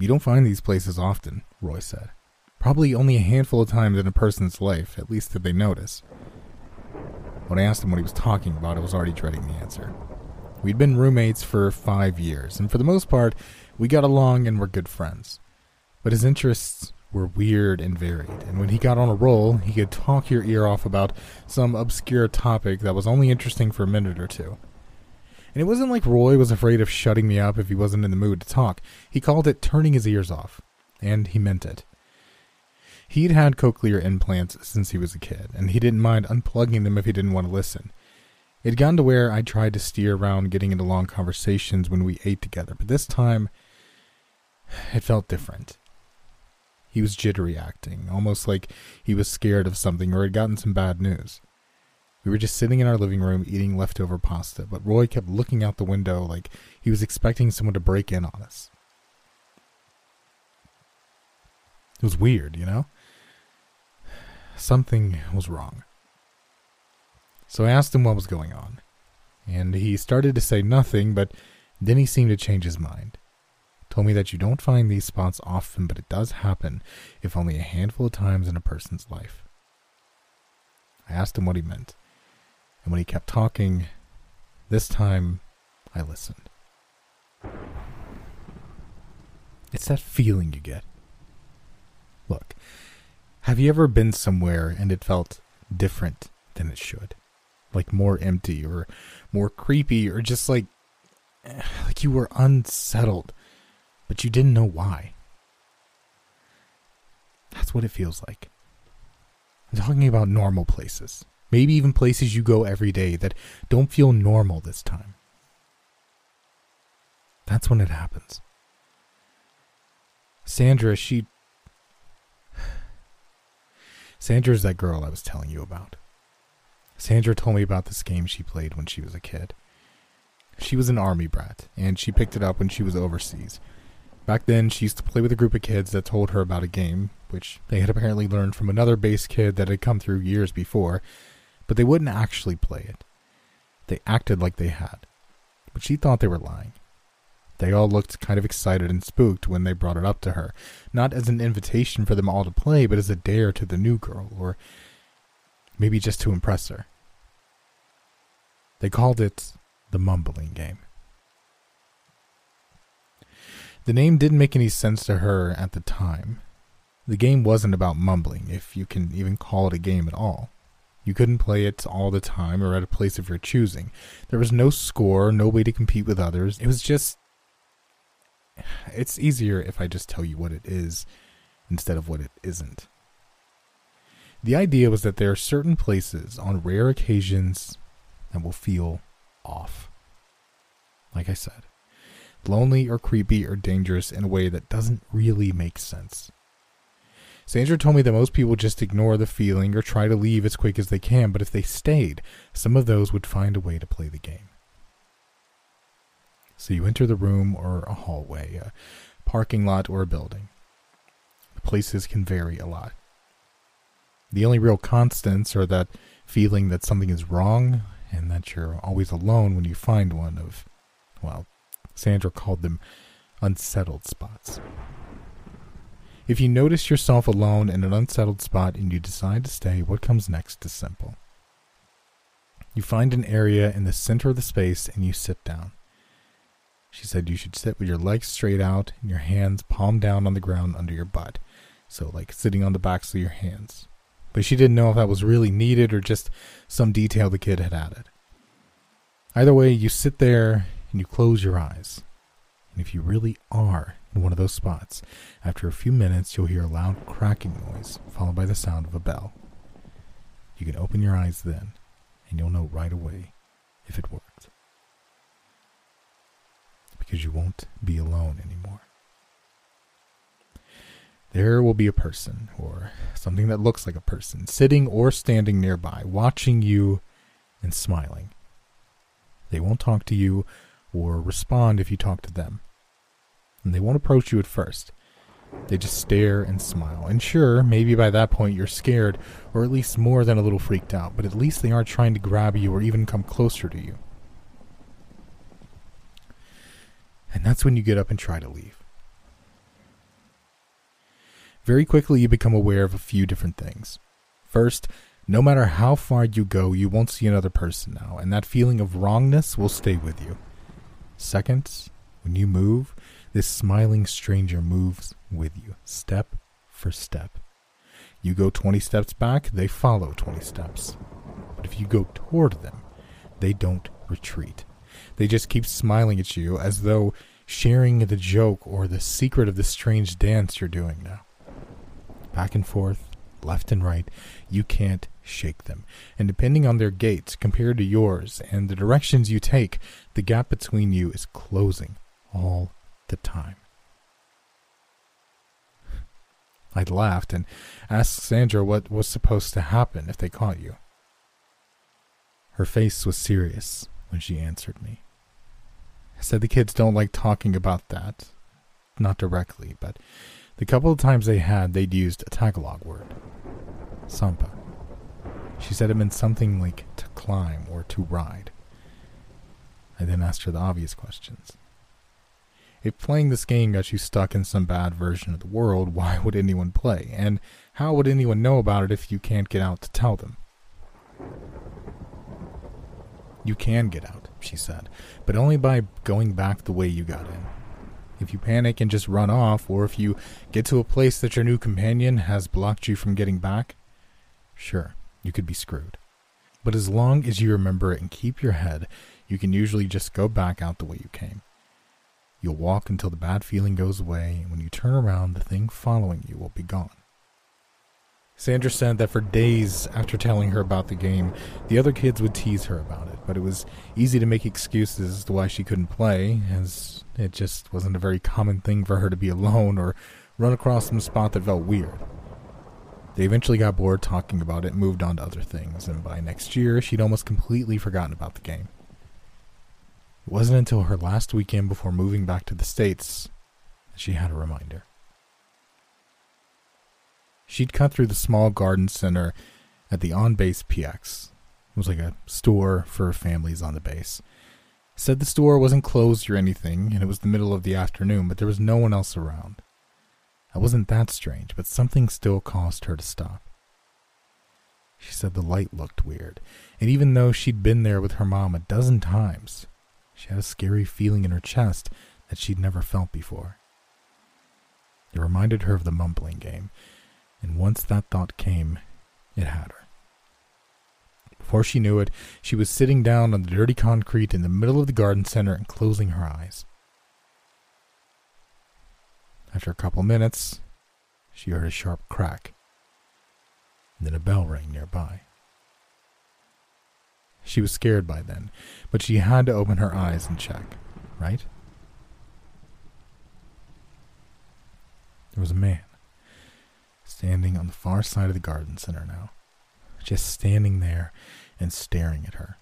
You don't find these places often, Roy said. Probably only a handful of times in a person's life, at least did they notice. When I asked him what he was talking about, I was already dreading the answer. We'd been roommates for five years, and for the most part, we got along and were good friends. But his interests were weird and varied, and when he got on a roll, he could talk your ear off about some obscure topic that was only interesting for a minute or two. And it wasn't like Roy was afraid of shutting me up if he wasn't in the mood to talk. He called it turning his ears off. And he meant it. He'd had cochlear implants since he was a kid, and he didn't mind unplugging them if he didn't want to listen. It had gotten to where I tried to steer around getting into long conversations when we ate together, but this time it felt different. He was jittery acting, almost like he was scared of something or had gotten some bad news. We were just sitting in our living room eating leftover pasta, but Roy kept looking out the window like he was expecting someone to break in on us. It was weird, you know? Something was wrong. So I asked him what was going on, and he started to say nothing, but then he seemed to change his mind. Told me that you don't find these spots often, but it does happen, if only a handful of times in a person's life. I asked him what he meant. And when he kept talking, this time I listened. It's that feeling you get. Look, have you ever been somewhere and it felt different than it should? Like more empty or more creepy or just like eh, like you were unsettled, but you didn't know why. That's what it feels like. I'm talking about normal places. Maybe even places you go every day that don't feel normal this time. That's when it happens. Sandra, she. Sandra's that girl I was telling you about. Sandra told me about this game she played when she was a kid. She was an army brat, and she picked it up when she was overseas. Back then, she used to play with a group of kids that told her about a game, which they had apparently learned from another base kid that had come through years before, but they wouldn't actually play it. They acted like they had, but she thought they were lying. They all looked kind of excited and spooked when they brought it up to her, not as an invitation for them all to play, but as a dare to the new girl, or maybe just to impress her. They called it the mumbling game. The name didn't make any sense to her at the time. The game wasn't about mumbling, if you can even call it a game at all. You couldn't play it all the time or at a place of your choosing. There was no score, no way to compete with others. It was just. It's easier if I just tell you what it is instead of what it isn't. The idea was that there are certain places on rare occasions that will feel off. Like I said, lonely or creepy or dangerous in a way that doesn't really make sense. Sandra told me that most people just ignore the feeling or try to leave as quick as they can, but if they stayed, some of those would find a way to play the game. So you enter the room or a hallway, a parking lot, or a building. The places can vary a lot. The only real constants are that feeling that something is wrong and that you're always alone when you find one of, well, Sandra called them unsettled spots. If you notice yourself alone in an unsettled spot and you decide to stay, what comes next is simple. You find an area in the center of the space and you sit down. She said you should sit with your legs straight out and your hands palm down on the ground under your butt. So, like sitting on the backs of your hands. But she didn't know if that was really needed or just some detail the kid had added. Either way, you sit there and you close your eyes. And if you really are in one of those spots, after a few minutes you'll hear a loud cracking noise, followed by the sound of a bell. You can open your eyes then, and you'll know right away if it worked. Because you won't be alone anymore. There will be a person, or something that looks like a person, sitting or standing nearby, watching you and smiling. They won't talk to you or respond if you talk to them. And they won't approach you at first. They just stare and smile. And sure, maybe by that point you're scared, or at least more than a little freaked out, but at least they aren't trying to grab you or even come closer to you. And that's when you get up and try to leave. Very quickly, you become aware of a few different things. First, no matter how far you go, you won't see another person now, and that feeling of wrongness will stay with you. Second, when you move, this smiling stranger moves with you, step for step. You go 20 steps back, they follow 20 steps. But if you go toward them, they don't retreat. They just keep smiling at you as though sharing the joke or the secret of the strange dance you're doing now. Back and forth, left and right, you can't shake them. And depending on their gaits compared to yours and the directions you take, the gap between you is closing all the time. I laughed and asked Sandra what was supposed to happen if they caught you. Her face was serious when she answered me. I said the kids don't like talking about that. Not directly, but the couple of times they had, they'd used a Tagalog word. Sampa. She said it meant something like to climb or to ride. I then asked her the obvious questions. If playing this game got you stuck in some bad version of the world, why would anyone play? And how would anyone know about it if you can't get out to tell them? You can get out, she said, but only by going back the way you got in. If you panic and just run off, or if you get to a place that your new companion has blocked you from getting back, sure, you could be screwed. But as long as you remember it and keep your head, you can usually just go back out the way you came. You'll walk until the bad feeling goes away, and when you turn around, the thing following you will be gone. Sandra said that for days after telling her about the game, the other kids would tease her about it, but it was easy to make excuses as to why she couldn't play, as it just wasn't a very common thing for her to be alone or run across some spot that felt weird. They eventually got bored talking about it and moved on to other things, and by next year, she'd almost completely forgotten about the game. It wasn't until her last weekend before moving back to the States that she had a reminder. She'd cut through the small garden center at the on base PX. It was like a store for families on the base. Said the store wasn't closed or anything, and it was the middle of the afternoon, but there was no one else around. That wasn't that strange, but something still caused her to stop. She said the light looked weird, and even though she'd been there with her mom a dozen times, she had a scary feeling in her chest that she'd never felt before. It reminded her of the mumbling game, and once that thought came, it had her. Before she knew it, she was sitting down on the dirty concrete in the middle of the garden center and closing her eyes. After a couple minutes, she heard a sharp crack, and then a bell rang nearby. She was scared by then, but she had to open her eyes and check, right? There was a man standing on the far side of the garden center now, just standing there and staring at her.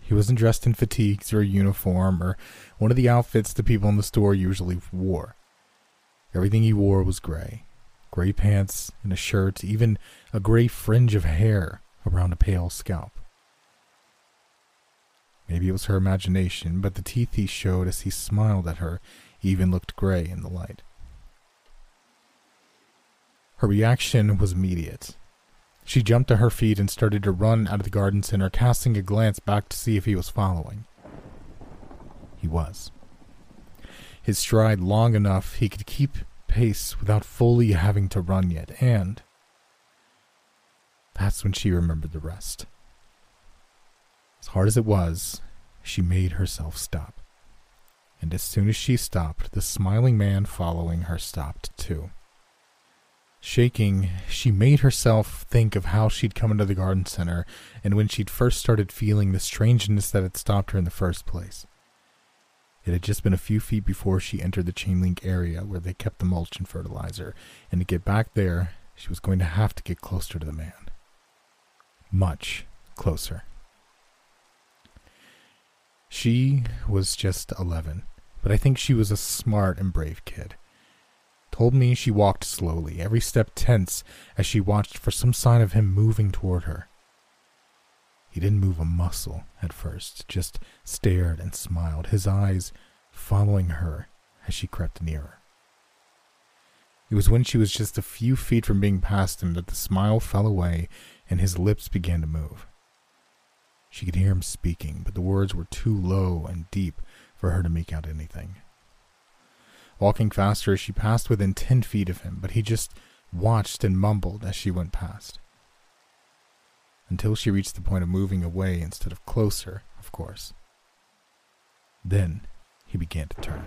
He wasn't dressed in fatigues or a uniform or one of the outfits the people in the store usually wore. Everything he wore was gray gray pants and a shirt, even a gray fringe of hair around a pale scalp. Maybe it was her imagination, but the teeth he showed as he smiled at her even looked gray in the light. Her reaction was immediate. She jumped to her feet and started to run out of the garden center, casting a glance back to see if he was following. He was. His stride long enough he could keep pace without fully having to run yet, and that's when she remembered the rest. Hard as it was, she made herself stop. And as soon as she stopped, the smiling man following her stopped too. Shaking, she made herself think of how she'd come into the garden center and when she'd first started feeling the strangeness that had stopped her in the first place. It had just been a few feet before she entered the chain link area where they kept the mulch and fertilizer, and to get back there, she was going to have to get closer to the man. Much closer. She was just 11, but I think she was a smart and brave kid told me she walked slowly, every step tense as she watched for some sign of him moving toward her. He didn't move a muscle at first, just stared and smiled, his eyes following her as she crept nearer. It was when she was just a few feet from being past him that the smile fell away and his lips began to move. She could hear him speaking, but the words were too low and deep for her to make out anything. Walking faster, she passed within ten feet of him, but he just watched and mumbled as she went past. Until she reached the point of moving away instead of closer, of course. Then he began to turn.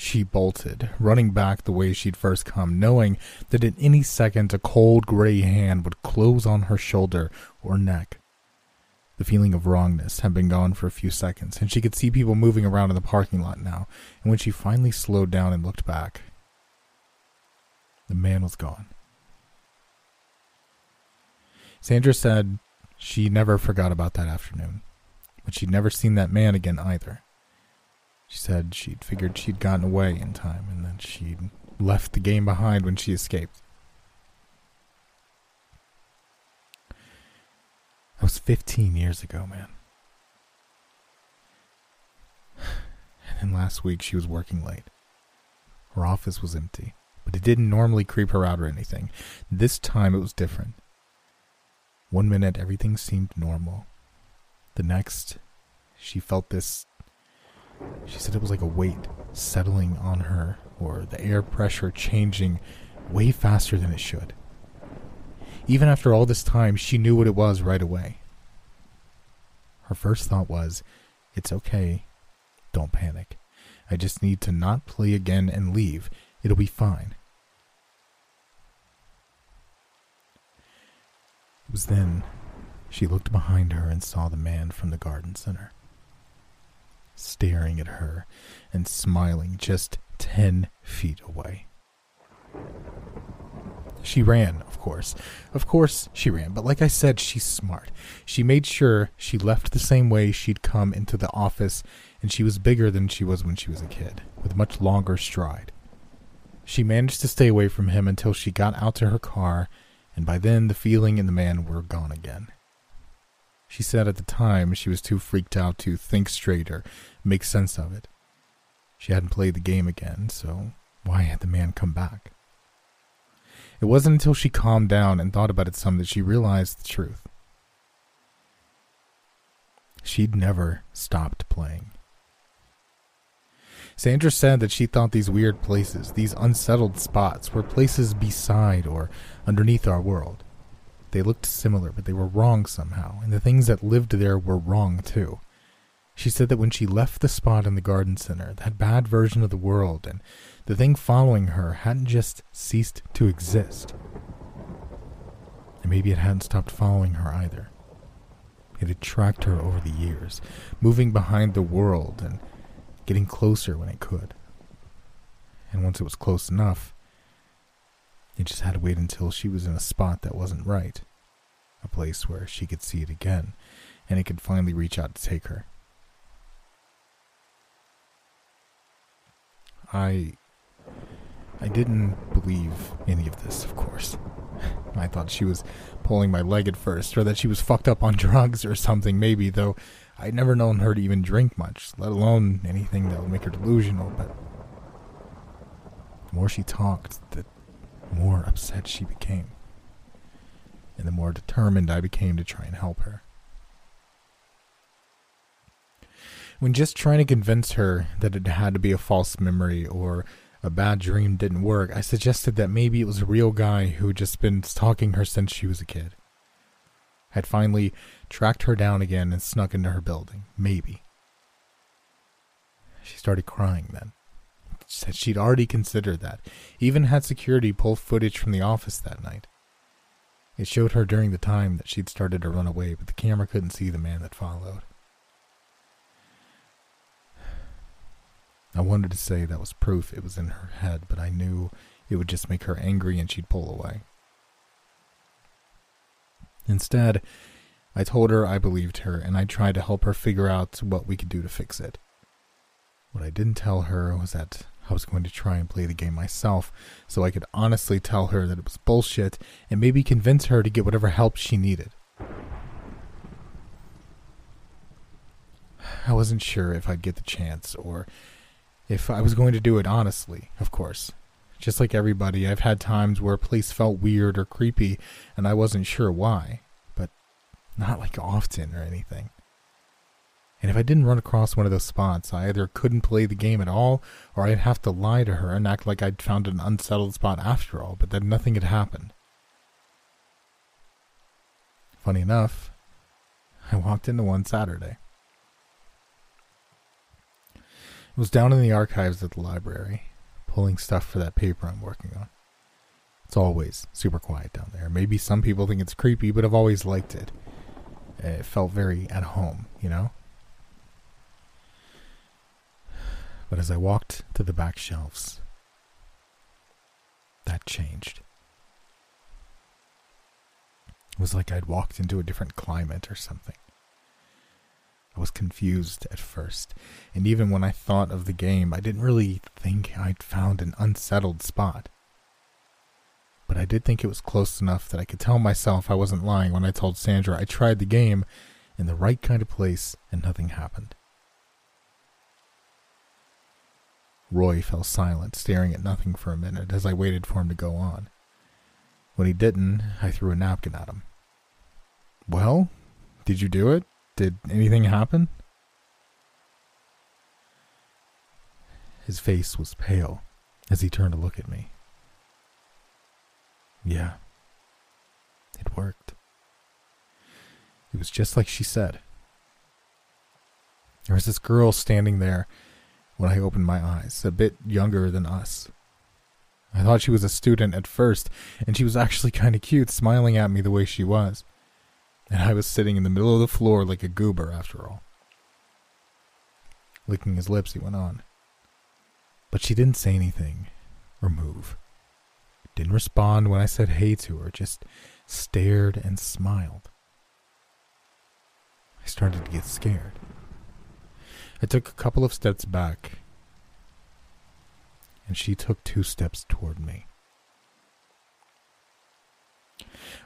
She bolted, running back the way she'd first come, knowing that at any second a cold gray hand would close on her shoulder or neck. The feeling of wrongness had been gone for a few seconds, and she could see people moving around in the parking lot now. And when she finally slowed down and looked back, the man was gone. Sandra said she never forgot about that afternoon, but she'd never seen that man again either. She said she'd figured she'd gotten away in time and that she'd left the game behind when she escaped. That was 15 years ago, man. And then last week she was working late. Her office was empty, but it didn't normally creep her out or anything. This time it was different. One minute everything seemed normal. The next, she felt this. She said it was like a weight settling on her, or the air pressure changing way faster than it should. Even after all this time, she knew what it was right away. Her first thought was, It's okay. Don't panic. I just need to not play again and leave. It'll be fine. It was then she looked behind her and saw the man from the garden center, staring at her and smiling just ten feet away. She ran, of course. Of course she ran, but like I said, she's smart. She made sure she left the same way she'd come into the office, and she was bigger than she was when she was a kid, with much longer stride. She managed to stay away from him until she got out to her car, and by then the feeling and the man were gone again. She said at the time she was too freaked out to think straight or make sense of it. She hadn't played the game again, so why had the man come back? It wasn't until she calmed down and thought about it some that she realized the truth. She'd never stopped playing. Sandra said that she thought these weird places, these unsettled spots, were places beside or underneath our world. They looked similar, but they were wrong somehow, and the things that lived there were wrong too. She said that when she left the spot in the garden center, that bad version of the world and the thing following her hadn't just ceased to exist. And maybe it hadn't stopped following her either. It had tracked her over the years, moving behind the world and getting closer when it could. And once it was close enough, it just had to wait until she was in a spot that wasn't right, a place where she could see it again, and it could finally reach out to take her. I I didn't believe any of this, of course. I thought she was pulling my leg at first, or that she was fucked up on drugs or something, maybe, though I'd never known her to even drink much, let alone anything that would make her delusional, but the more she talked, the more upset she became. And the more determined I became to try and help her. when just trying to convince her that it had to be a false memory or a bad dream didn't work, I suggested that maybe it was a real guy who had just been stalking her since she was a kid. Had finally tracked her down again and snuck into her building. Maybe. She started crying then. She said she'd already considered that, even had security pull footage from the office that night. It showed her during the time that she'd started to run away, but the camera couldn't see the man that followed. I wanted to say that was proof it was in her head, but I knew it would just make her angry and she'd pull away. Instead, I told her I believed her and I tried to help her figure out what we could do to fix it. What I didn't tell her was that I was going to try and play the game myself so I could honestly tell her that it was bullshit and maybe convince her to get whatever help she needed. I wasn't sure if I'd get the chance or if I was going to do it honestly, of course. Just like everybody, I've had times where a place felt weird or creepy and I wasn't sure why, but not like often or anything. And if I didn't run across one of those spots, I either couldn't play the game at all, or I'd have to lie to her and act like I'd found an unsettled spot after all, but that nothing had happened. Funny enough, I walked into one Saturday. It was down in the archives at the library, pulling stuff for that paper I'm working on. It's always super quiet down there. Maybe some people think it's creepy, but I've always liked it. It felt very at home, you know? But as I walked to the back shelves, that changed. It was like I'd walked into a different climate or something. I was confused at first, and even when I thought of the game, I didn't really think I'd found an unsettled spot. But I did think it was close enough that I could tell myself I wasn't lying when I told Sandra I tried the game in the right kind of place and nothing happened. Roy fell silent, staring at nothing for a minute as I waited for him to go on. When he didn't, I threw a napkin at him. Well, did you do it? Did anything happen? His face was pale as he turned to look at me. Yeah, it worked. It was just like she said. There was this girl standing there when I opened my eyes, a bit younger than us. I thought she was a student at first, and she was actually kind of cute, smiling at me the way she was. And I was sitting in the middle of the floor like a goober, after all. Licking his lips, he went on. But she didn't say anything or move. Didn't respond when I said hey to her, just stared and smiled. I started to get scared. I took a couple of steps back, and she took two steps toward me.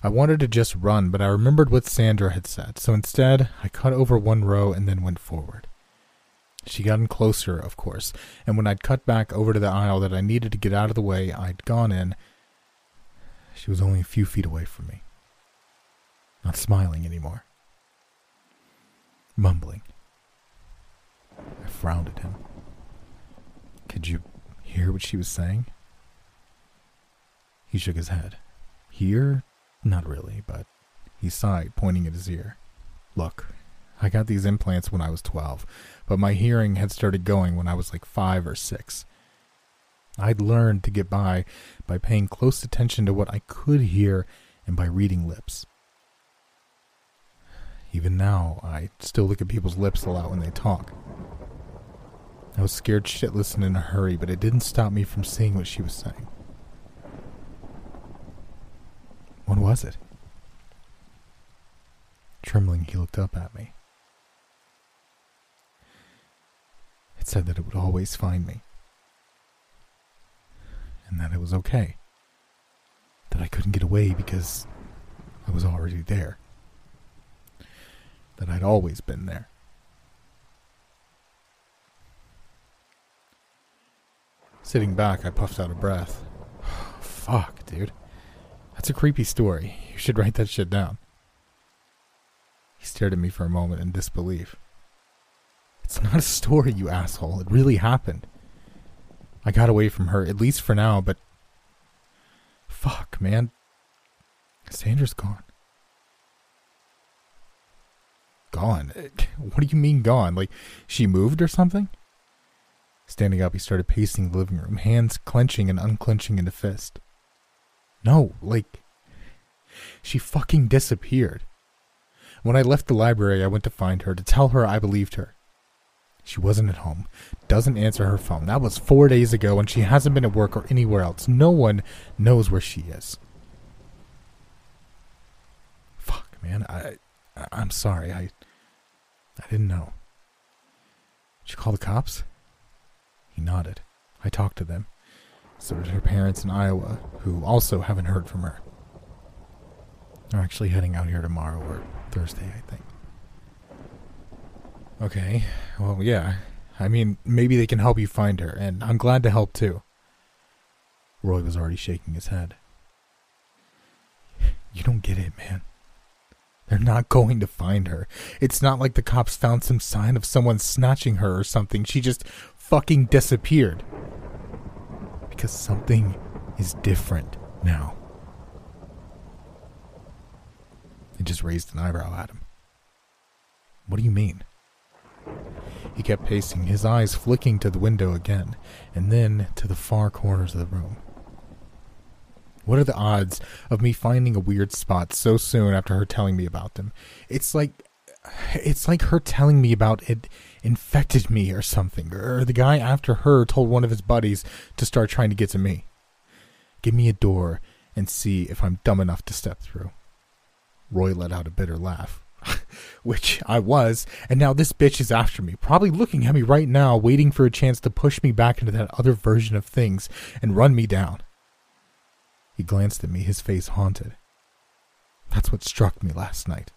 I wanted to just run, but I remembered what Sandra had said, so instead I cut over one row and then went forward. She got in closer, of course, and when I'd cut back over to the aisle that I needed to get out of the way I'd gone in, she was only a few feet away from me. Not smiling anymore. Mumbling. I frowned at him. Could you hear what she was saying? He shook his head. Hear? Not really, but he sighed, pointing at his ear. Look, I got these implants when I was 12, but my hearing had started going when I was like 5 or 6. I'd learned to get by by paying close attention to what I could hear and by reading lips. Even now, I still look at people's lips a lot when they talk. I was scared shitless and in a hurry, but it didn't stop me from seeing what she was saying. What was it? Trembling, he looked up at me. It said that it would always find me. And that it was okay. That I couldn't get away because I was already there. That I'd always been there. Sitting back, I puffed out a breath. Fuck, dude. That's a creepy story. You should write that shit down. He stared at me for a moment in disbelief. It's not a story, you asshole. It really happened. I got away from her, at least for now, but. Fuck, man. Sandra's gone. Gone? What do you mean gone? Like, she moved or something? Standing up, he started pacing the living room, hands clenching and unclenching into fist. No, like, she fucking disappeared. When I left the library, I went to find her to tell her I believed her. She wasn't at home, doesn't answer her phone. That was four days ago, and she hasn't been at work or anywhere else. No one knows where she is. Fuck, man. I, I'm sorry. I, I didn't know. Did you call the cops? He nodded. I talked to them. So did her parents in Iowa, who also haven't heard from her. They're actually heading out here tomorrow or Thursday, I think. Okay, well, yeah. I mean, maybe they can help you find her, and I'm glad to help too. Roy was already shaking his head. You don't get it, man. They're not going to find her. It's not like the cops found some sign of someone snatching her or something. She just fucking disappeared. Because something is different now. He just raised an eyebrow at him. What do you mean? He kept pacing, his eyes flicking to the window again, and then to the far corners of the room. What are the odds of me finding a weird spot so soon after her telling me about them? It's like it's like her telling me about it infected me or something, or the guy after her told one of his buddies to start trying to get to me. Give me a door and see if I'm dumb enough to step through. Roy let out a bitter laugh. Which I was, and now this bitch is after me, probably looking at me right now, waiting for a chance to push me back into that other version of things and run me down. He glanced at me, his face haunted. That's what struck me last night.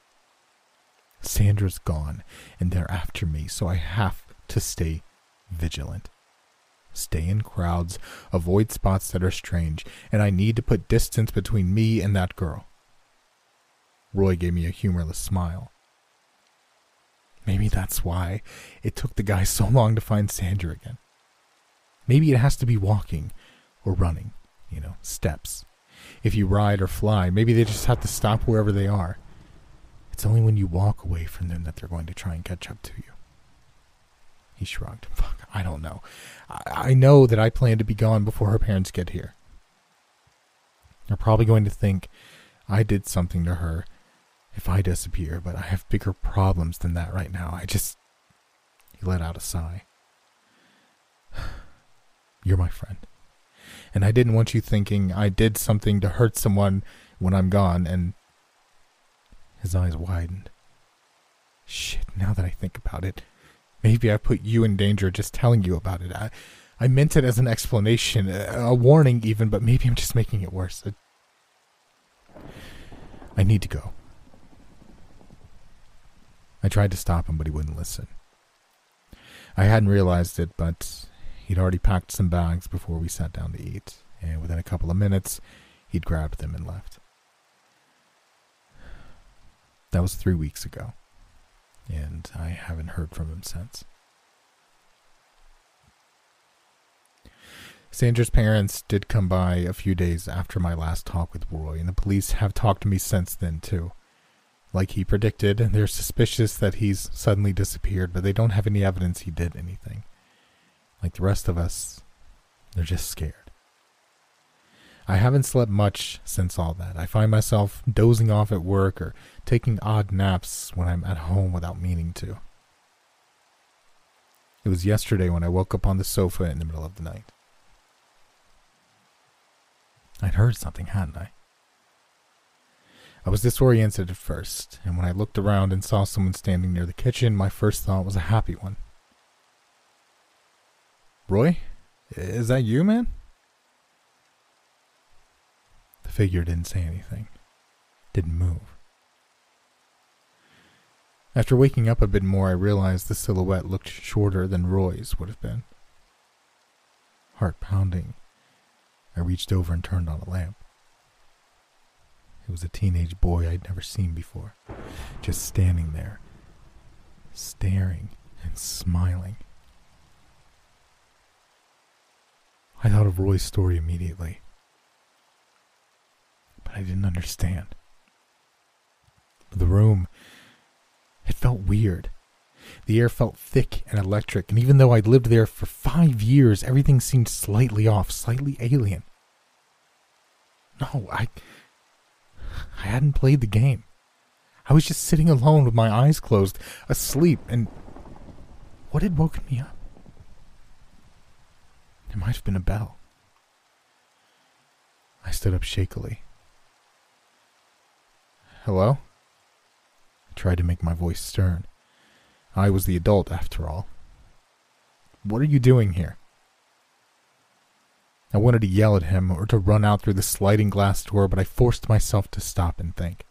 Sandra's gone, and they're after me, so I have to stay vigilant. Stay in crowds, avoid spots that are strange, and I need to put distance between me and that girl. Roy gave me a humorless smile. Maybe that's why it took the guy so long to find Sandra again. Maybe it has to be walking or running, you know, steps. If you ride or fly, maybe they just have to stop wherever they are. It's only when you walk away from them that they're going to try and catch up to you. He shrugged. Fuck, I don't know. I, I know that I plan to be gone before her parents get here. They're probably going to think I did something to her if I disappear, but I have bigger problems than that right now. I just. He let out a sigh. You're my friend. And I didn't want you thinking I did something to hurt someone when I'm gone, and. His eyes widened. Shit, now that I think about it, maybe I put you in danger just telling you about it. I, I meant it as an explanation, a, warning even, but maybe I'm just making it worse. I need to go. I tried to stop him, but he wouldn't listen. I hadn't realized it, but he'd already packed some bags before we sat down to eat, and within a couple of minutes, he'd grabbed them and left. That was three weeks ago, and I haven't heard from him since. Sandra's parents did come by a few days after my last talk with Roy, and the police have talked to me since then, too. Like he predicted, they're suspicious that he's suddenly disappeared, but they don't have any evidence he did anything. Like the rest of us, they're just scared. I haven't slept much since all that. I find myself dozing off at work or taking odd naps when I'm at home without meaning to. It was yesterday when I woke up on the sofa in the middle of the night. I'd heard something, hadn't I? I was disoriented at first, and when I looked around and saw someone standing near the kitchen, my first thought was a happy one. Roy? Is that you, man? The figure didn't say anything, didn't move. After waking up a bit more, I realized the silhouette looked shorter than Roy's would have been. Heart pounding, I reached over and turned on a lamp. It was a teenage boy I'd never seen before, just standing there, staring and smiling. I thought of Roy's story immediately, but I didn't understand. The room, it felt weird. The air felt thick and electric, and even though I'd lived there for five years, everything seemed slightly off, slightly alien. No, I. I hadn't played the game. I was just sitting alone with my eyes closed, asleep, and. What had woken me up? It might have been a bell. I stood up shakily. Hello? I tried to make my voice stern. I was the adult, after all. What are you doing here? I wanted to yell at him or to run out through the sliding glass door, but I forced myself to stop and think.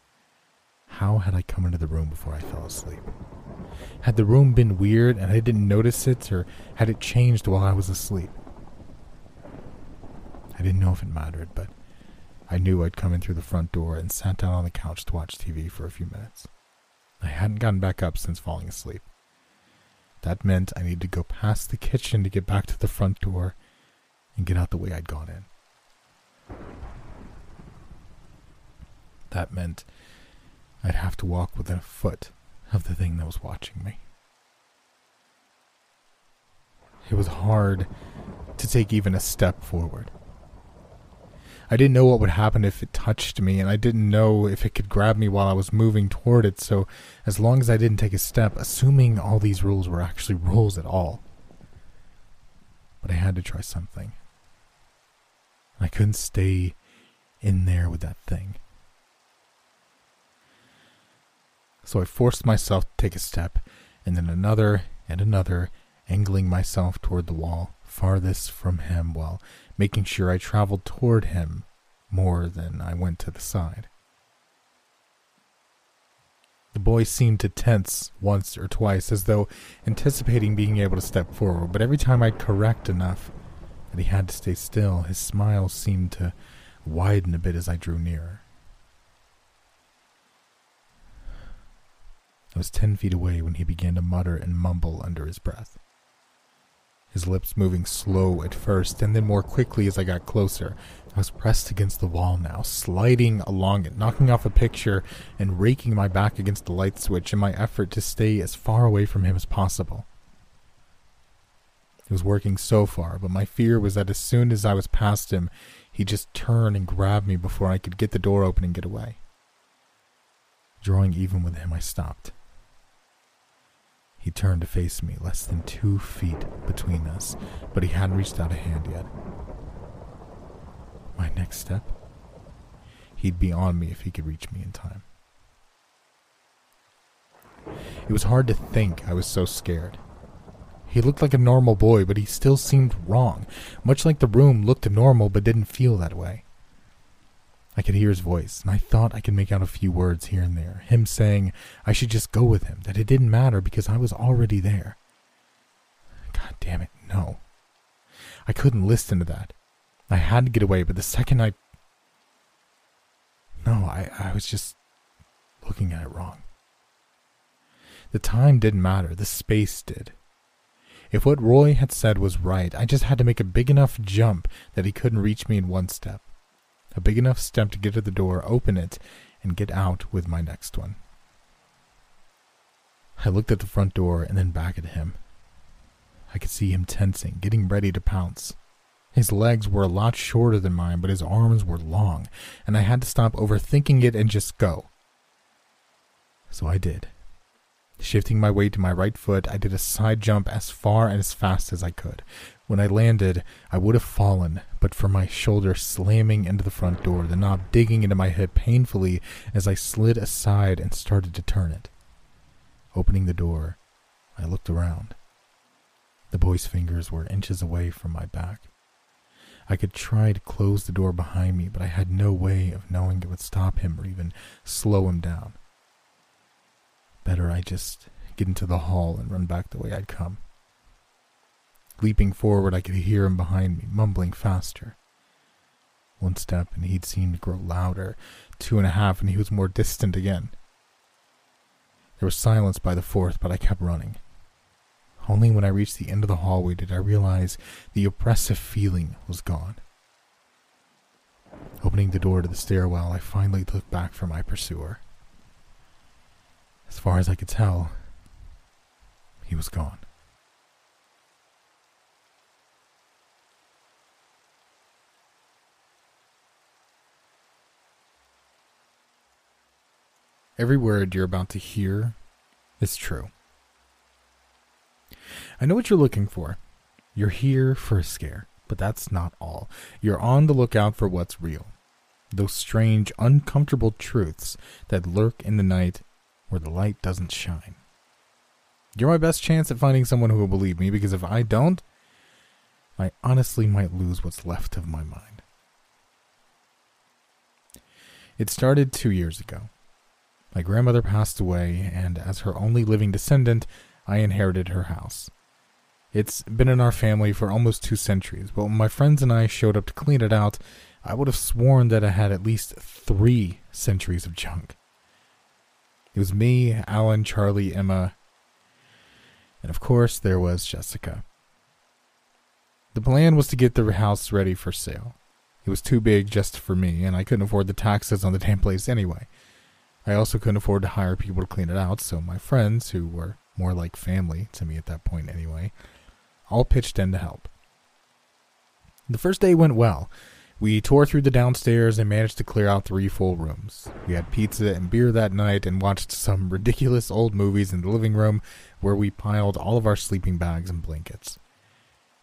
How had I come into the room before I fell asleep? Had the room been weird and I didn't notice it, or had it changed while I was asleep? I didn't know if it mattered, but I knew I'd come in through the front door and sat down on the couch to watch TV for a few minutes. I hadn't gotten back up since falling asleep. That meant I needed to go past the kitchen to get back to the front door and get out the way I'd gone in. That meant I'd have to walk within a foot of the thing that was watching me. It was hard to take even a step forward. I didn't know what would happen if it touched me, and I didn't know if it could grab me while I was moving toward it, so as long as I didn't take a step, assuming all these rules were actually rules at all. But I had to try something. I couldn't stay in there with that thing. So I forced myself to take a step, and then another and another, angling myself toward the wall, farthest from him, while making sure I traveled toward him more than I went to the side. The boy seemed to tense once or twice, as though anticipating being able to step forward, but every time I'd correct enough that he had to stay still, his smile seemed to widen a bit as I drew nearer. I was ten feet away when he began to mutter and mumble under his breath his lips moving slow at first and then more quickly as I got closer. I was pressed against the wall now, sliding along it, knocking off a picture and raking my back against the light switch in my effort to stay as far away from him as possible. It was working so far, but my fear was that as soon as I was past him, he'd just turn and grab me before I could get the door open and get away. Drawing even with him, I stopped. He turned to face me, less than two feet between us, but he hadn't reached out a hand yet. My next step? He'd be on me if he could reach me in time. It was hard to think, I was so scared. He looked like a normal boy, but he still seemed wrong, much like the room looked normal but didn't feel that way. I could hear his voice, and I thought I could make out a few words here and there. Him saying I should just go with him, that it didn't matter because I was already there. God damn it, no. I couldn't listen to that. I had to get away, but the second I. No, I, I was just looking at it wrong. The time didn't matter, the space did. If what Roy had said was right, I just had to make a big enough jump that he couldn't reach me in one step a big enough step to get to the door, open it, and get out with my next one. I looked at the front door and then back at him. I could see him tensing, getting ready to pounce. His legs were a lot shorter than mine, but his arms were long, and I had to stop overthinking it and just go. So I did. Shifting my weight to my right foot, I did a side jump as far and as fast as I could. When I landed, I would have fallen, but for my shoulder slamming into the front door, the knob digging into my hip painfully as I slid aside and started to turn it. Opening the door, I looked around. The boy's fingers were inches away from my back. I could try to close the door behind me, but I had no way of knowing it would stop him or even slow him down. Better I just get into the hall and run back the way I'd come. Leaping forward, I could hear him behind me, mumbling faster. One step, and he'd seemed to grow louder. Two and a half, and he was more distant again. There was silence by the fourth, but I kept running. Only when I reached the end of the hallway did I realize the oppressive feeling was gone. Opening the door to the stairwell, I finally looked back for my pursuer. As far as I could tell, he was gone. Every word you're about to hear is true. I know what you're looking for. You're here for a scare, but that's not all. You're on the lookout for what's real. Those strange, uncomfortable truths that lurk in the night where the light doesn't shine. You're my best chance at finding someone who will believe me because if I don't, I honestly might lose what's left of my mind. It started two years ago. My grandmother passed away, and as her only living descendant, I inherited her house. It's been in our family for almost two centuries, but when my friends and I showed up to clean it out, I would have sworn that it had at least three centuries of junk. It was me, Alan, Charlie, Emma, and of course there was Jessica. The plan was to get the house ready for sale. It was too big just for me, and I couldn't afford the taxes on the damn place anyway. I also couldn't afford to hire people to clean it out, so my friends, who were more like family to me at that point anyway, all pitched in to help. The first day went well. We tore through the downstairs and managed to clear out three full rooms. We had pizza and beer that night and watched some ridiculous old movies in the living room where we piled all of our sleeping bags and blankets.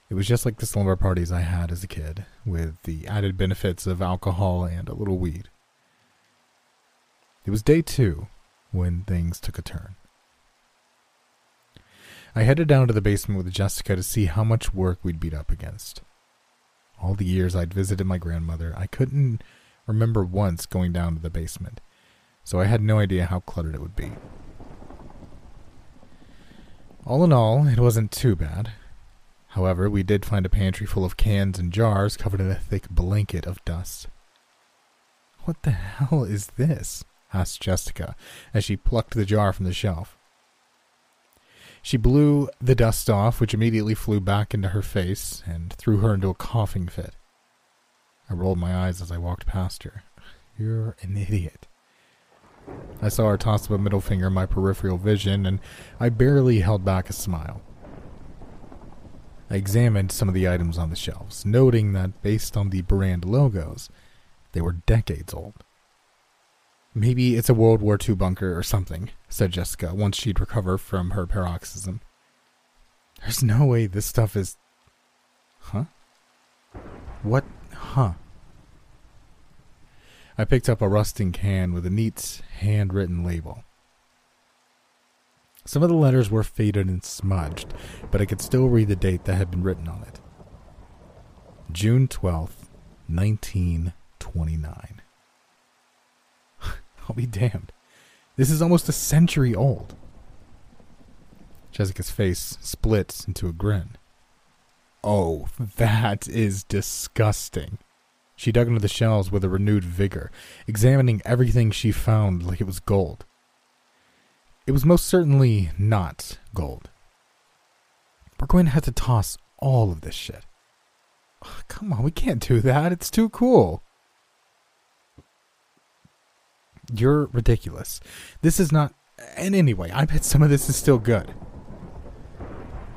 It was just like the slumber parties I had as a kid, with the added benefits of alcohol and a little weed. It was day two when things took a turn. I headed down to the basement with Jessica to see how much work we'd beat up against. All the years I'd visited my grandmother, I couldn't remember once going down to the basement, so I had no idea how cluttered it would be. All in all, it wasn't too bad. However, we did find a pantry full of cans and jars covered in a thick blanket of dust. What the hell is this? Asked Jessica as she plucked the jar from the shelf. She blew the dust off, which immediately flew back into her face and threw her into a coughing fit. I rolled my eyes as I walked past her. You're an idiot. I saw her toss up a middle finger in my peripheral vision, and I barely held back a smile. I examined some of the items on the shelves, noting that based on the brand logos, they were decades old. Maybe it's a World War II bunker or something, said Jessica once she'd recovered from her paroxysm. There's no way this stuff is. Huh? What? Huh? I picked up a rusting can with a neat, handwritten label. Some of the letters were faded and smudged, but I could still read the date that had been written on it June 12th, 1929. I'll be damned. This is almost a century old. Jessica's face splits into a grin. Oh, that is disgusting. She dug into the shelves with a renewed vigor, examining everything she found like it was gold. It was most certainly not gold. We're going to have to toss all of this shit. Oh, come on, we can't do that. It's too cool. You're ridiculous. This is not. And anyway, I bet some of this is still good.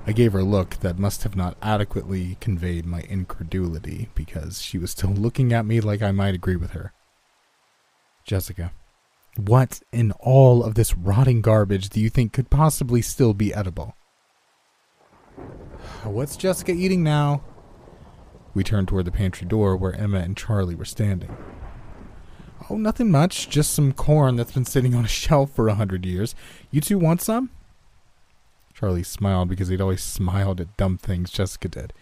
I gave her a look that must have not adequately conveyed my incredulity because she was still looking at me like I might agree with her. Jessica, what in all of this rotting garbage do you think could possibly still be edible? What's Jessica eating now? We turned toward the pantry door where Emma and Charlie were standing. Oh, nothing much. Just some corn that's been sitting on a shelf for a hundred years. You two want some? Charlie smiled because he'd always smiled at dumb things Jessica did.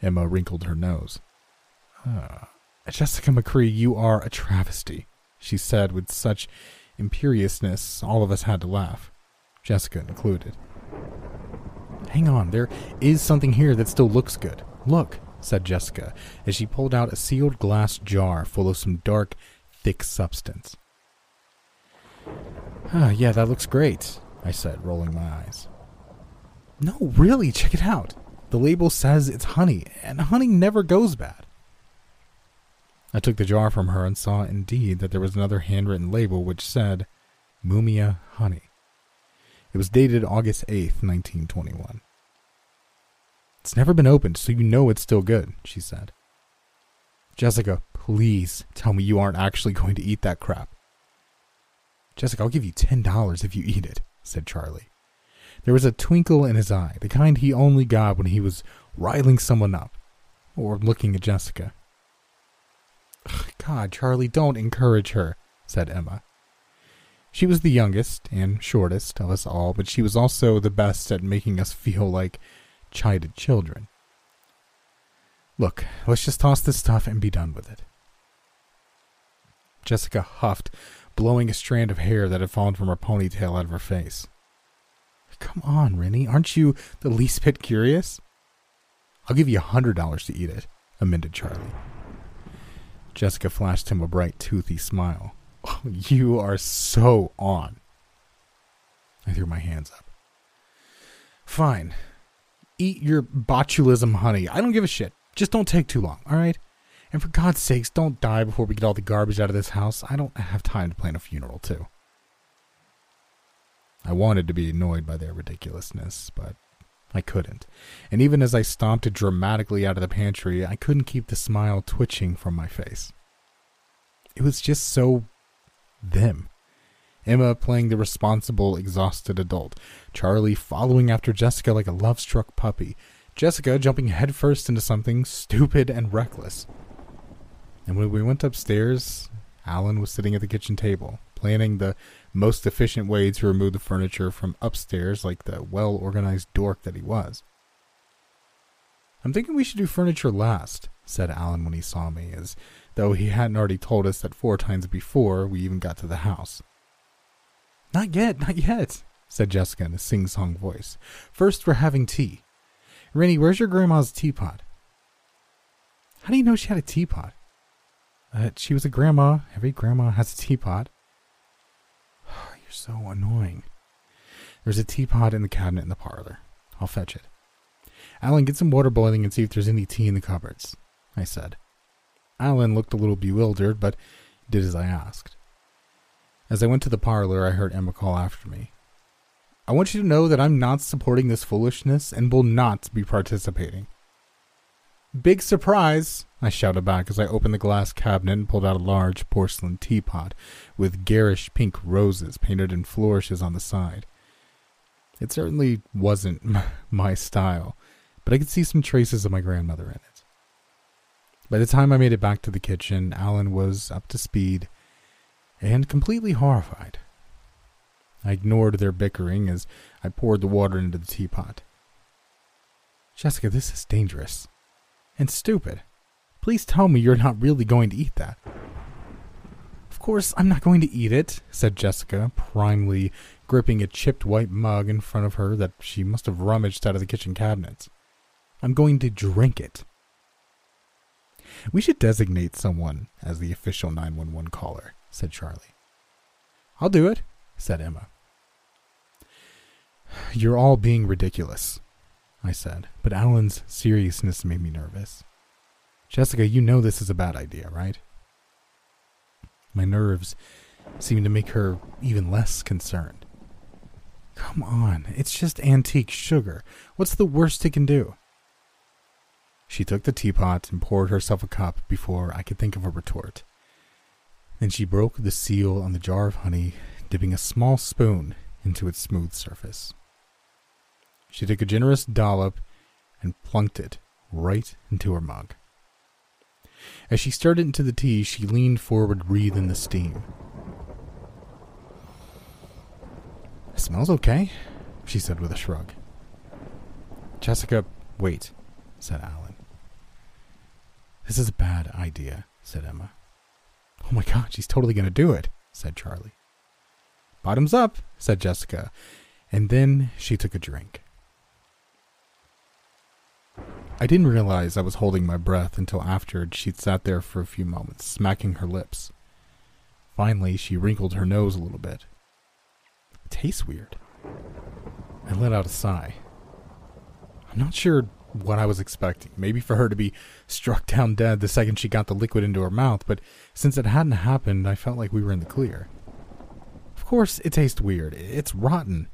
Emma wrinkled her nose. Ah, Jessica McCree, you are a travesty, she said with such imperiousness all of us had to laugh, Jessica included. Hang on, there is something here that still looks good. Look, said Jessica, as she pulled out a sealed glass jar full of some dark, thick substance. Ah, yeah, that looks great, I said, rolling my eyes. No, really, check it out. The label says it's honey, and honey never goes bad. I took the jar from her and saw indeed that there was another handwritten label which said Mumia Honey. It was dated August 8th, 1921. It's never been opened, so you know it's still good, she said. Jessica, please tell me you aren't actually going to eat that crap. Jessica, I'll give you $10 if you eat it, said Charlie. There was a twinkle in his eye, the kind he only got when he was riling someone up or looking at Jessica. God, Charlie, don't encourage her, said Emma. She was the youngest and shortest of us all, but she was also the best at making us feel like chided children. Look, let's just toss this stuff and be done with it. Jessica huffed, blowing a strand of hair that had fallen from her ponytail out of her face. Come on, Rennie, aren't you the least bit curious? I'll give you a hundred dollars to eat it, amended Charlie. Jessica flashed him a bright, toothy smile. Oh, you are so on. I threw my hands up. Fine. Eat your botulism honey. I don't give a shit. Just don't take too long, all right? And for God's sakes, don't die before we get all the garbage out of this house. I don't have time to plan a funeral, too. I wanted to be annoyed by their ridiculousness, but I couldn't. And even as I stomped dramatically out of the pantry, I couldn't keep the smile twitching from my face. It was just so them. Emma playing the responsible, exhausted adult, Charlie following after Jessica like a love struck puppy, Jessica jumping headfirst into something stupid and reckless. And when we went upstairs, Alan was sitting at the kitchen table, planning the most efficient way to remove the furniture from upstairs like the well organized dork that he was. I'm thinking we should do furniture last, said Alan when he saw me, as though he hadn't already told us that four times before we even got to the house. Not yet, not yet, said Jessica in a sing song voice. First, we're having tea. Rennie, where's your grandma's teapot? How do you know she had a teapot? Uh, she was a grandma. Every grandma has a teapot. You're so annoying. There's a teapot in the cabinet in the parlor. I'll fetch it. Alan, get some water boiling and see if there's any tea in the cupboards, I said. Alan looked a little bewildered, but did as I asked. As I went to the parlor, I heard Emma call after me. I want you to know that I'm not supporting this foolishness and will not be participating. Big surprise! I shouted back as I opened the glass cabinet and pulled out a large porcelain teapot with garish pink roses painted in flourishes on the side. It certainly wasn't my style, but I could see some traces of my grandmother in it. By the time I made it back to the kitchen, Alan was up to speed and completely horrified. I ignored their bickering as I poured the water into the teapot. Jessica, this is dangerous and stupid. Please tell me you're not really going to eat that. Of course, I'm not going to eat it, said Jessica, primely gripping a chipped white mug in front of her that she must have rummaged out of the kitchen cabinets. I'm going to drink it. We should designate someone as the official 911 caller, said Charlie. I'll do it, said Emma. You're all being ridiculous, I said, but Alan's seriousness made me nervous. Jessica, you know this is a bad idea, right? My nerves seemed to make her even less concerned. Come on, it's just antique sugar. What's the worst it can do? She took the teapot and poured herself a cup before I could think of a retort. Then she broke the seal on the jar of honey, dipping a small spoon into its smooth surface. She took a generous dollop and plunked it right into her mug. As she stirred it into the tea, she leaned forward, breathing the steam. It smells okay, she said with a shrug. Jessica, wait, said Alan. This is a bad idea, said Emma. Oh my god, she's totally going to do it, said Charlie. Bottoms up, said Jessica, and then she took a drink. I didn't realize I was holding my breath until after she'd sat there for a few moments, smacking her lips. Finally, she wrinkled her nose a little bit. It tastes weird. I let out a sigh. I'm not sure what I was expecting. Maybe for her to be struck down dead the second she got the liquid into her mouth, but since it hadn't happened, I felt like we were in the clear. Of course, it tastes weird. It's rotten.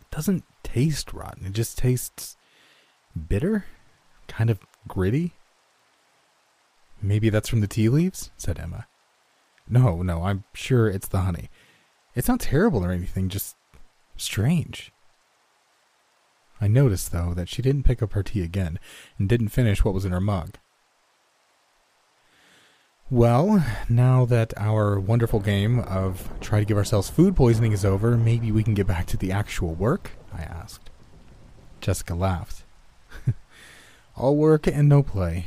It doesn't taste rotten. It just tastes bitter, kind of gritty. Maybe that's from the tea leaves, said Emma. No, no, I'm sure it's the honey. It's not terrible or anything, just strange. I noticed, though, that she didn't pick up her tea again and didn't finish what was in her mug. Well, now that our wonderful game of try to give ourselves food poisoning is over, maybe we can get back to the actual work? I asked. Jessica laughed. All work and no play.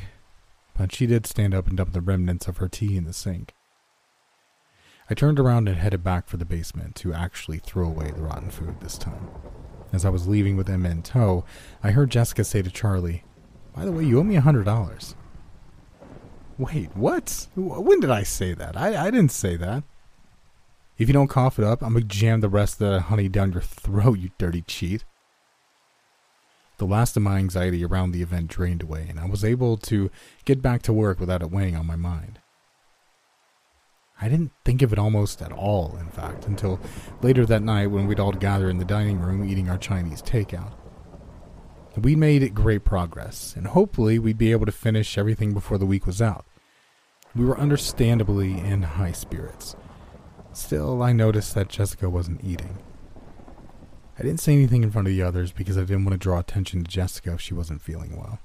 But she did stand up and dump the remnants of her tea in the sink. I turned around and headed back for the basement to actually throw away the rotten food this time. As I was leaving with Emma in tow, I heard Jessica say to Charlie, By the way, you owe me a hundred dollars. Wait, what? When did I say that? I, I didn't say that. If you don't cough it up, I'm gonna jam the rest of the honey down your throat, you dirty cheat. The last of my anxiety around the event drained away, and I was able to get back to work without it weighing on my mind. I didn't think of it almost at all, in fact, until later that night when we'd all gather in the dining room eating our Chinese takeout. We made great progress, and hopefully we'd be able to finish everything before the week was out. We were understandably in high spirits. Still, I noticed that Jessica wasn't eating. I didn't say anything in front of the others because I didn't want to draw attention to Jessica if she wasn't feeling well.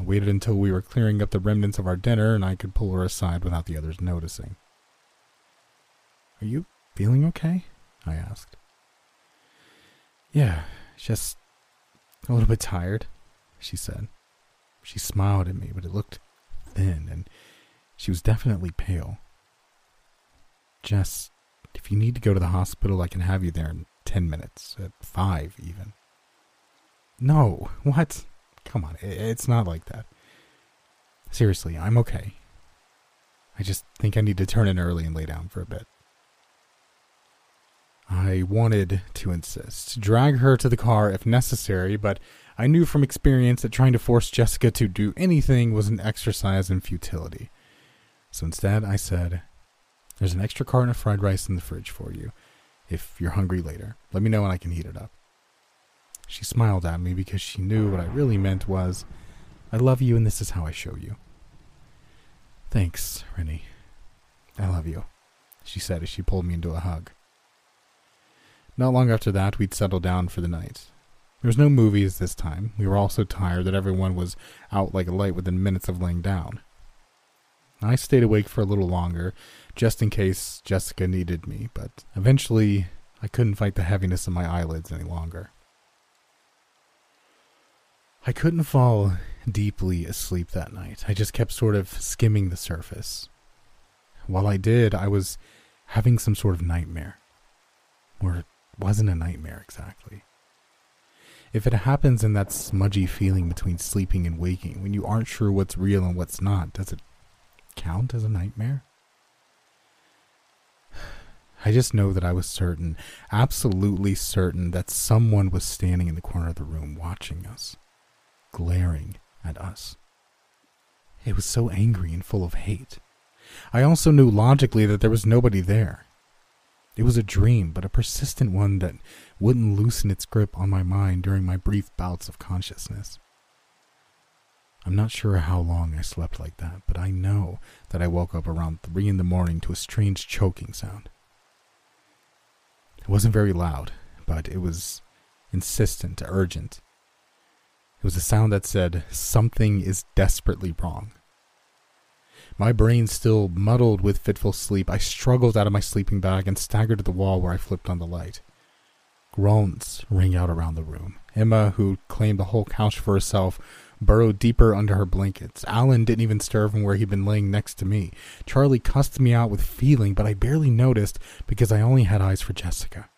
I waited until we were clearing up the remnants of our dinner and I could pull her aside without the others noticing. Are you feeling okay? I asked. Yeah, just a little bit tired, she said. She smiled at me, but it looked thin, and she was definitely pale. Jess, if you need to go to the hospital, I can have you there in ten minutes, at five even. No, what? Come on, it's not like that. Seriously, I'm okay. I just think I need to turn in early and lay down for a bit. I wanted to insist, drag her to the car if necessary, but I knew from experience that trying to force Jessica to do anything was an exercise in futility. So instead, I said, There's an extra carton of fried rice in the fridge for you. If you're hungry later, let me know and I can heat it up. She smiled at me because she knew what I really meant was, I love you and this is how I show you. Thanks, Rennie. I love you, she said as she pulled me into a hug. Not long after that, we'd settled down for the night. There was no movies this time. We were all so tired that everyone was out like a light within minutes of laying down. I stayed awake for a little longer, just in case Jessica needed me, but eventually I couldn't fight the heaviness in my eyelids any longer. I couldn't fall deeply asleep that night. I just kept sort of skimming the surface. While I did, I was having some sort of nightmare. Or it wasn't a nightmare exactly. If it happens in that smudgy feeling between sleeping and waking, when you aren't sure what's real and what's not, does it count as a nightmare? I just know that I was certain, absolutely certain, that someone was standing in the corner of the room watching us, glaring at us. It was so angry and full of hate. I also knew logically that there was nobody there. It was a dream, but a persistent one that wouldn't loosen its grip on my mind during my brief bouts of consciousness. I'm not sure how long I slept like that, but I know that I woke up around three in the morning to a strange choking sound. It wasn't very loud, but it was insistent, urgent. It was a sound that said, Something is desperately wrong. My brain still muddled with fitful sleep, I struggled out of my sleeping bag and staggered to the wall where I flipped on the light. Groans rang out around the room. Emma, who claimed the whole couch for herself, burrowed deeper under her blankets. Alan didn't even stir from where he'd been laying next to me. Charlie cussed me out with feeling, but I barely noticed because I only had eyes for Jessica.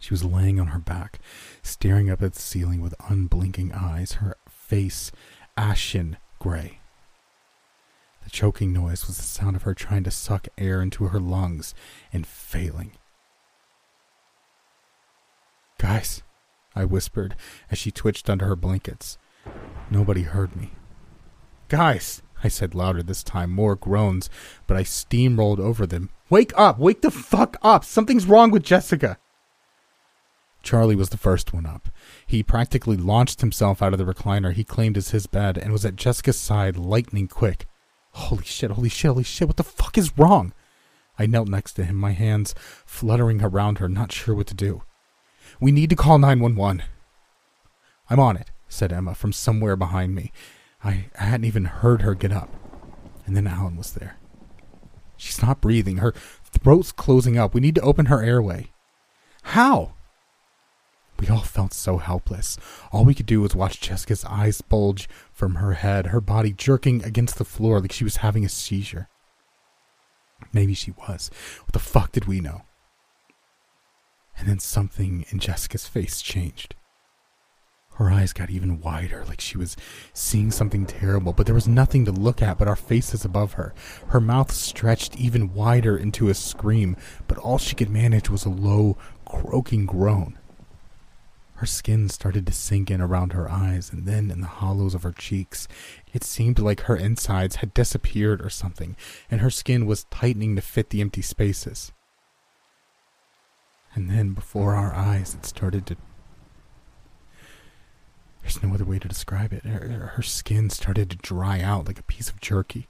She was laying on her back, staring up at the ceiling with unblinking eyes, her face ashen gray. The choking noise was the sound of her trying to suck air into her lungs and failing. Guys, I whispered as she twitched under her blankets. Nobody heard me. Guys, I said louder this time, more groans, but I steamrolled over them. Wake up! Wake the fuck up! Something's wrong with Jessica! Charlie was the first one up. He practically launched himself out of the recliner he claimed as his bed and was at Jessica's side lightning quick. Holy shit, holy shit, holy shit, what the fuck is wrong? I knelt next to him, my hands fluttering around her, not sure what to do. We need to call 911. I'm on it, said Emma from somewhere behind me. I hadn't even heard her get up. And then Alan was there. She's not breathing. Her throat's closing up. We need to open her airway. How? We all felt so helpless. All we could do was watch Jessica's eyes bulge from her head, her body jerking against the floor like she was having a seizure. Maybe she was. What the fuck did we know? And then something in Jessica's face changed. Her eyes got even wider, like she was seeing something terrible, but there was nothing to look at but our faces above her. Her mouth stretched even wider into a scream, but all she could manage was a low, croaking groan. Her skin started to sink in around her eyes and then in the hollows of her cheeks. It seemed like her insides had disappeared or something, and her skin was tightening to fit the empty spaces. And then before our eyes, it started to. There's no other way to describe it. Her, her skin started to dry out like a piece of jerky.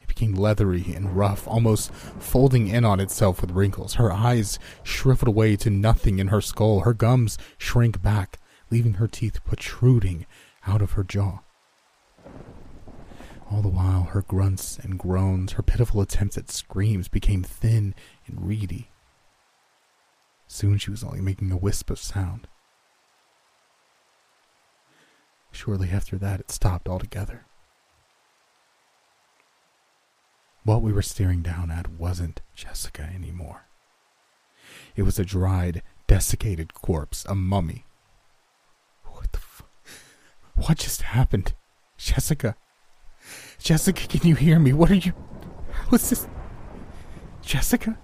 It became leathery and rough, almost folding in on itself with wrinkles. Her eyes shriveled away to nothing in her skull. Her gums shrank back, leaving her teeth protruding out of her jaw. All the while, her grunts and groans, her pitiful attempts at screams became thin and reedy. Soon she was only making a wisp of sound. Shortly after that, it stopped altogether. What we were staring down at wasn't Jessica anymore. It was a dried, desiccated corpse, a mummy. What the fu- What just happened? Jessica? Jessica, can you hear me? What are you. How is this. Jessica?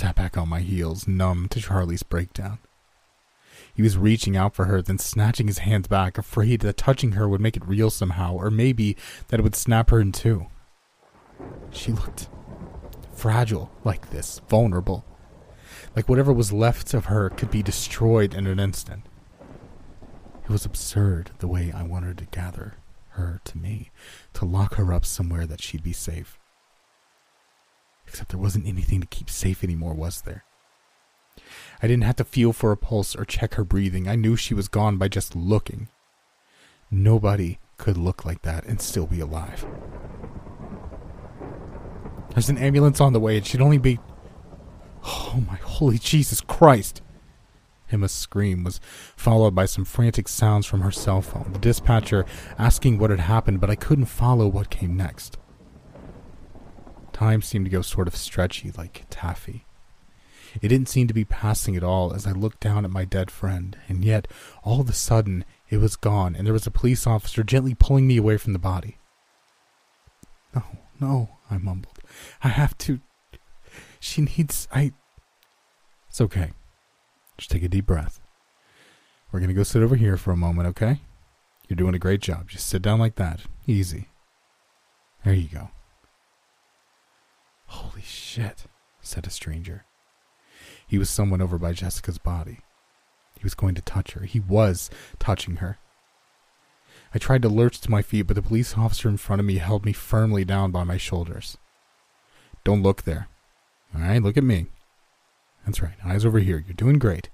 Sat back on my heels, numb to Charlie's breakdown. He was reaching out for her, then snatching his hands back, afraid that touching her would make it real somehow, or maybe that it would snap her in two. She looked fragile like this, vulnerable. Like whatever was left of her could be destroyed in an instant. It was absurd the way I wanted to gather her to me, to lock her up somewhere that she'd be safe. Except there wasn't anything to keep safe anymore, was there? I didn't have to feel for a pulse or check her breathing. I knew she was gone by just looking. Nobody could look like that and still be alive. There's an ambulance on the way. It should only be. Oh my holy Jesus Christ! Emma's scream was followed by some frantic sounds from her cell phone, the dispatcher asking what had happened, but I couldn't follow what came next. Time seemed to go sort of stretchy, like taffy. It didn't seem to be passing at all as I looked down at my dead friend, and yet, all of a sudden, it was gone, and there was a police officer gently pulling me away from the body. No, no, I mumbled. I have to. She needs. I. It's okay. Just take a deep breath. We're going to go sit over here for a moment, okay? You're doing a great job. Just sit down like that. Easy. There you go. Holy shit, said a stranger. He was someone over by Jessica's body. He was going to touch her. He was touching her. I tried to lurch to my feet, but the police officer in front of me held me firmly down by my shoulders. Don't look there. All right, look at me. That's right. Eyes over here. You're doing great.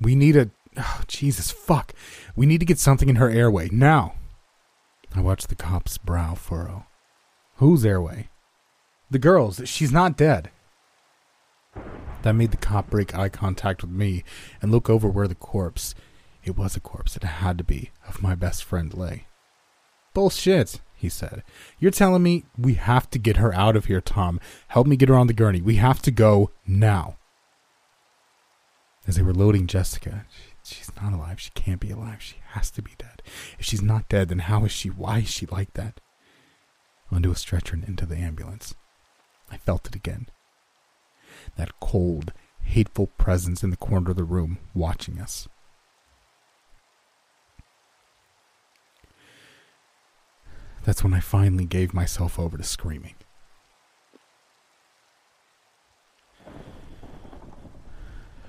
We need a. Oh, Jesus, fuck. We need to get something in her airway. Now. I watched the cop's brow furrow. Whose airway? The girl's. She's not dead. That made the cop break eye contact with me and look over where the corpse it was a corpse, it had to be, of my best friend lay. Bullshit, he said. You're telling me we have to get her out of here, Tom. Help me get her on the gurney. We have to go now. As they were loading Jessica, she, she's not alive. She can't be alive. She has to be dead. If she's not dead, then how is she? Why is she like that? Onto a stretcher and into the ambulance. I felt it again that cold, hateful presence in the corner of the room watching us. That's when I finally gave myself over to screaming.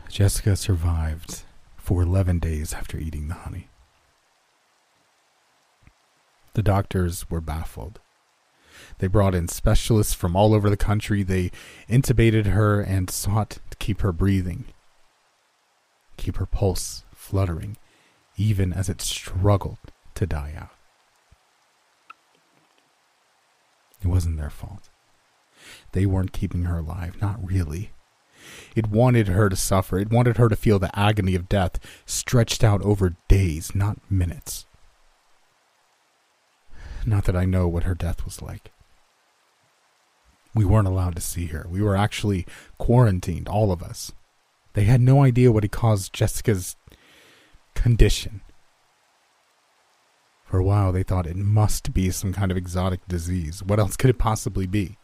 Jessica survived for 11 days after eating the honey. The doctors were baffled. They brought in specialists from all over the country. They intubated her and sought to keep her breathing, keep her pulse fluttering, even as it struggled to die out. It wasn't their fault. They weren't keeping her alive, not really. It wanted her to suffer. It wanted her to feel the agony of death stretched out over days, not minutes. Not that I know what her death was like. We weren't allowed to see her. We were actually quarantined, all of us. They had no idea what had caused Jessica's condition. For a while, they thought it must be some kind of exotic disease. What else could it possibly be?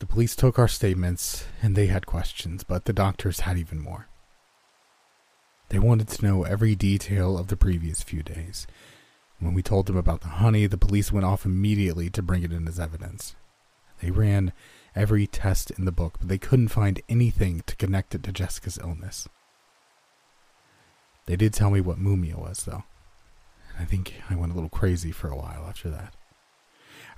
The police took our statements and they had questions, but the doctors had even more. They wanted to know every detail of the previous few days. When we told them about the honey, the police went off immediately to bring it in as evidence. They ran every test in the book, but they couldn't find anything to connect it to Jessica's illness. They did tell me what mumia was, though. I think I went a little crazy for a while after that.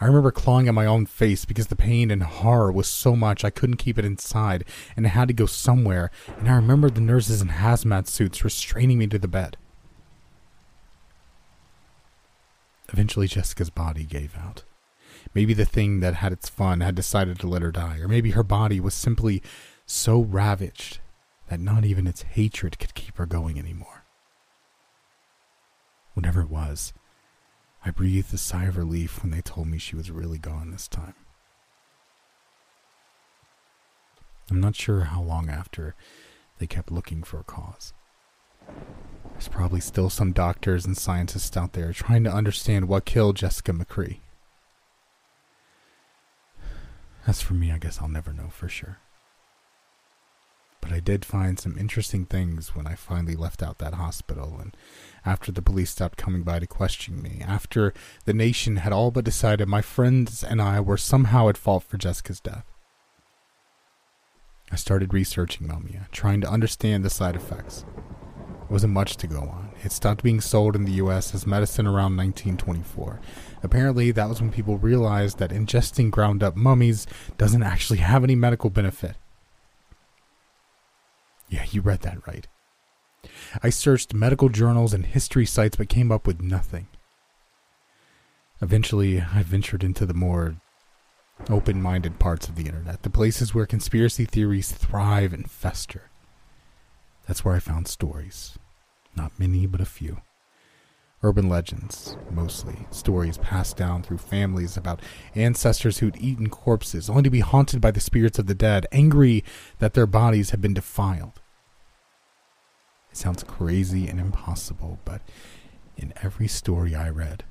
I remember clawing at my own face because the pain and horror was so much I couldn't keep it inside and I had to go somewhere, and I remember the nurses in hazmat suits restraining me to the bed. Eventually, Jessica's body gave out. Maybe the thing that had its fun had decided to let her die, or maybe her body was simply so ravaged that not even its hatred could keep her going anymore. Whatever it was, I breathed a sigh of relief when they told me she was really gone this time. I'm not sure how long after they kept looking for a cause. There's probably still some doctors and scientists out there trying to understand what killed Jessica McCree. As for me, I guess I'll never know for sure. But I did find some interesting things when I finally left out that hospital and after the police stopped coming by to question me, after the nation had all but decided my friends and I were somehow at fault for Jessica's death. I started researching mumia, trying to understand the side effects. Wasn't much to go on. It stopped being sold in the US as medicine around 1924. Apparently, that was when people realized that ingesting ground up mummies doesn't actually have any medical benefit. Yeah, you read that right. I searched medical journals and history sites but came up with nothing. Eventually, I ventured into the more open minded parts of the internet, the places where conspiracy theories thrive and fester. That's where I found stories. Not many, but a few. Urban legends, mostly. Stories passed down through families about ancestors who'd eaten corpses, only to be haunted by the spirits of the dead, angry that their bodies had been defiled. It sounds crazy and impossible, but in every story I read,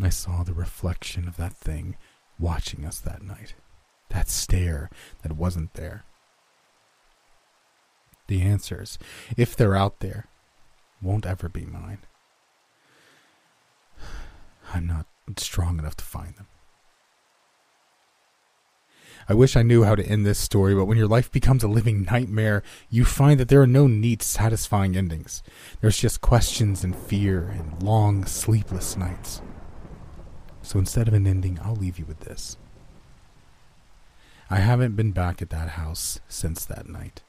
I saw the reflection of that thing watching us that night. That stare that wasn't there. The answers, if they're out there, won't ever be mine. I'm not strong enough to find them. I wish I knew how to end this story, but when your life becomes a living nightmare, you find that there are no neat, satisfying endings. There's just questions and fear and long, sleepless nights. So instead of an ending, I'll leave you with this. I haven't been back at that house since that night.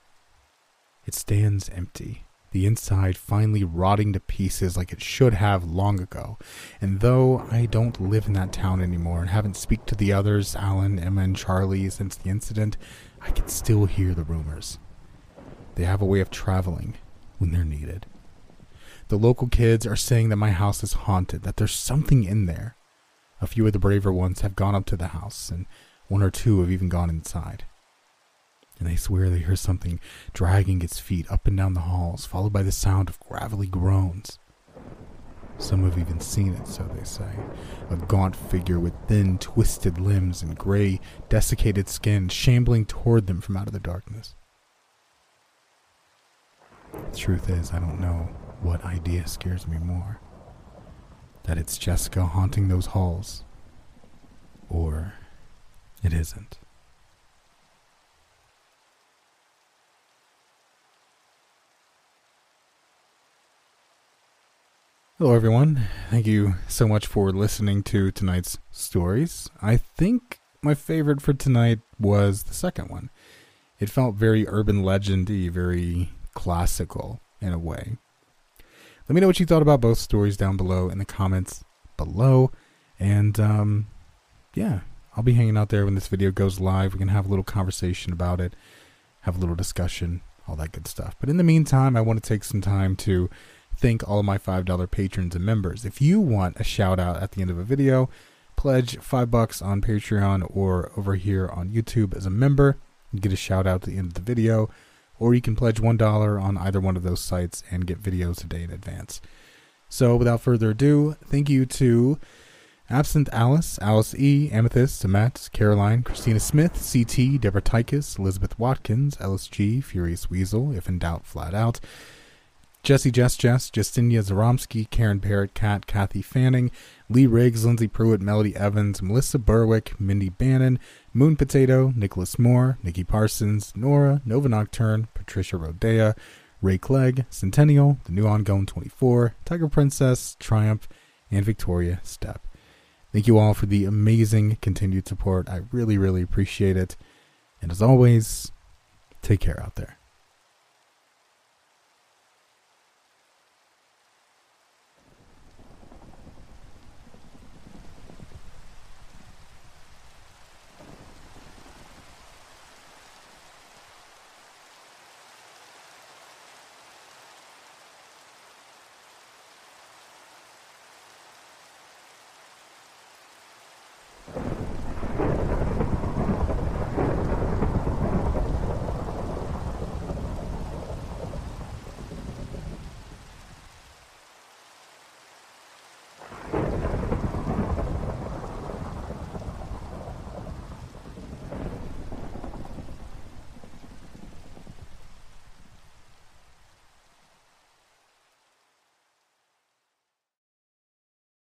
It stands empty the inside finally rotting to pieces like it should have long ago. And though I don't live in that town anymore and haven't speak to the others, Alan, Emma, and Charlie, since the incident, I can still hear the rumors. They have a way of traveling when they're needed. The local kids are saying that my house is haunted, that there's something in there. A few of the braver ones have gone up to the house, and one or two have even gone inside and they swear they hear something dragging its feet up and down the halls, followed by the sound of gravelly groans. Some have even seen it, so they say. A gaunt figure with thin, twisted limbs and gray, desiccated skin shambling toward them from out of the darkness. The truth is, I don't know what idea scares me more. That it's Jessica haunting those halls, or it isn't. Hello, everyone. Thank you so much for listening to tonight's stories. I think my favorite for tonight was the second one. It felt very urban legendy, very classical in a way. Let me know what you thought about both stories down below in the comments below. And um, yeah, I'll be hanging out there when this video goes live. We can have a little conversation about it, have a little discussion, all that good stuff. But in the meantime, I want to take some time to thank all of my $5 patrons and members. If you want a shout out at the end of a video, pledge 5 bucks on Patreon or over here on YouTube as a member. You get a shout out at the end of the video, or you can pledge $1 on either one of those sites and get videos a day in advance. So without further ado, thank you to Absinthe Alice, Alice E, Amethyst, Amet, Caroline, Christina Smith, CT, Deborah Tykus, Elizabeth Watkins, LSG, Furious Weasel, If in Doubt, Flat Out, Jesse Jess Jess, Justinia Zaromsky, Karen Parrott, Cat, Kathy Fanning, Lee Riggs, Lindsay Pruitt, Melody Evans, Melissa Berwick, Mindy Bannon, Moon Potato, Nicholas Moore, Nikki Parsons, Nora, Nova Nocturne, Patricia Rodea, Ray Clegg, Centennial, The New Ongoing 24, Tiger Princess, Triumph, and Victoria Step. Thank you all for the amazing continued support. I really, really appreciate it. And as always, take care out there.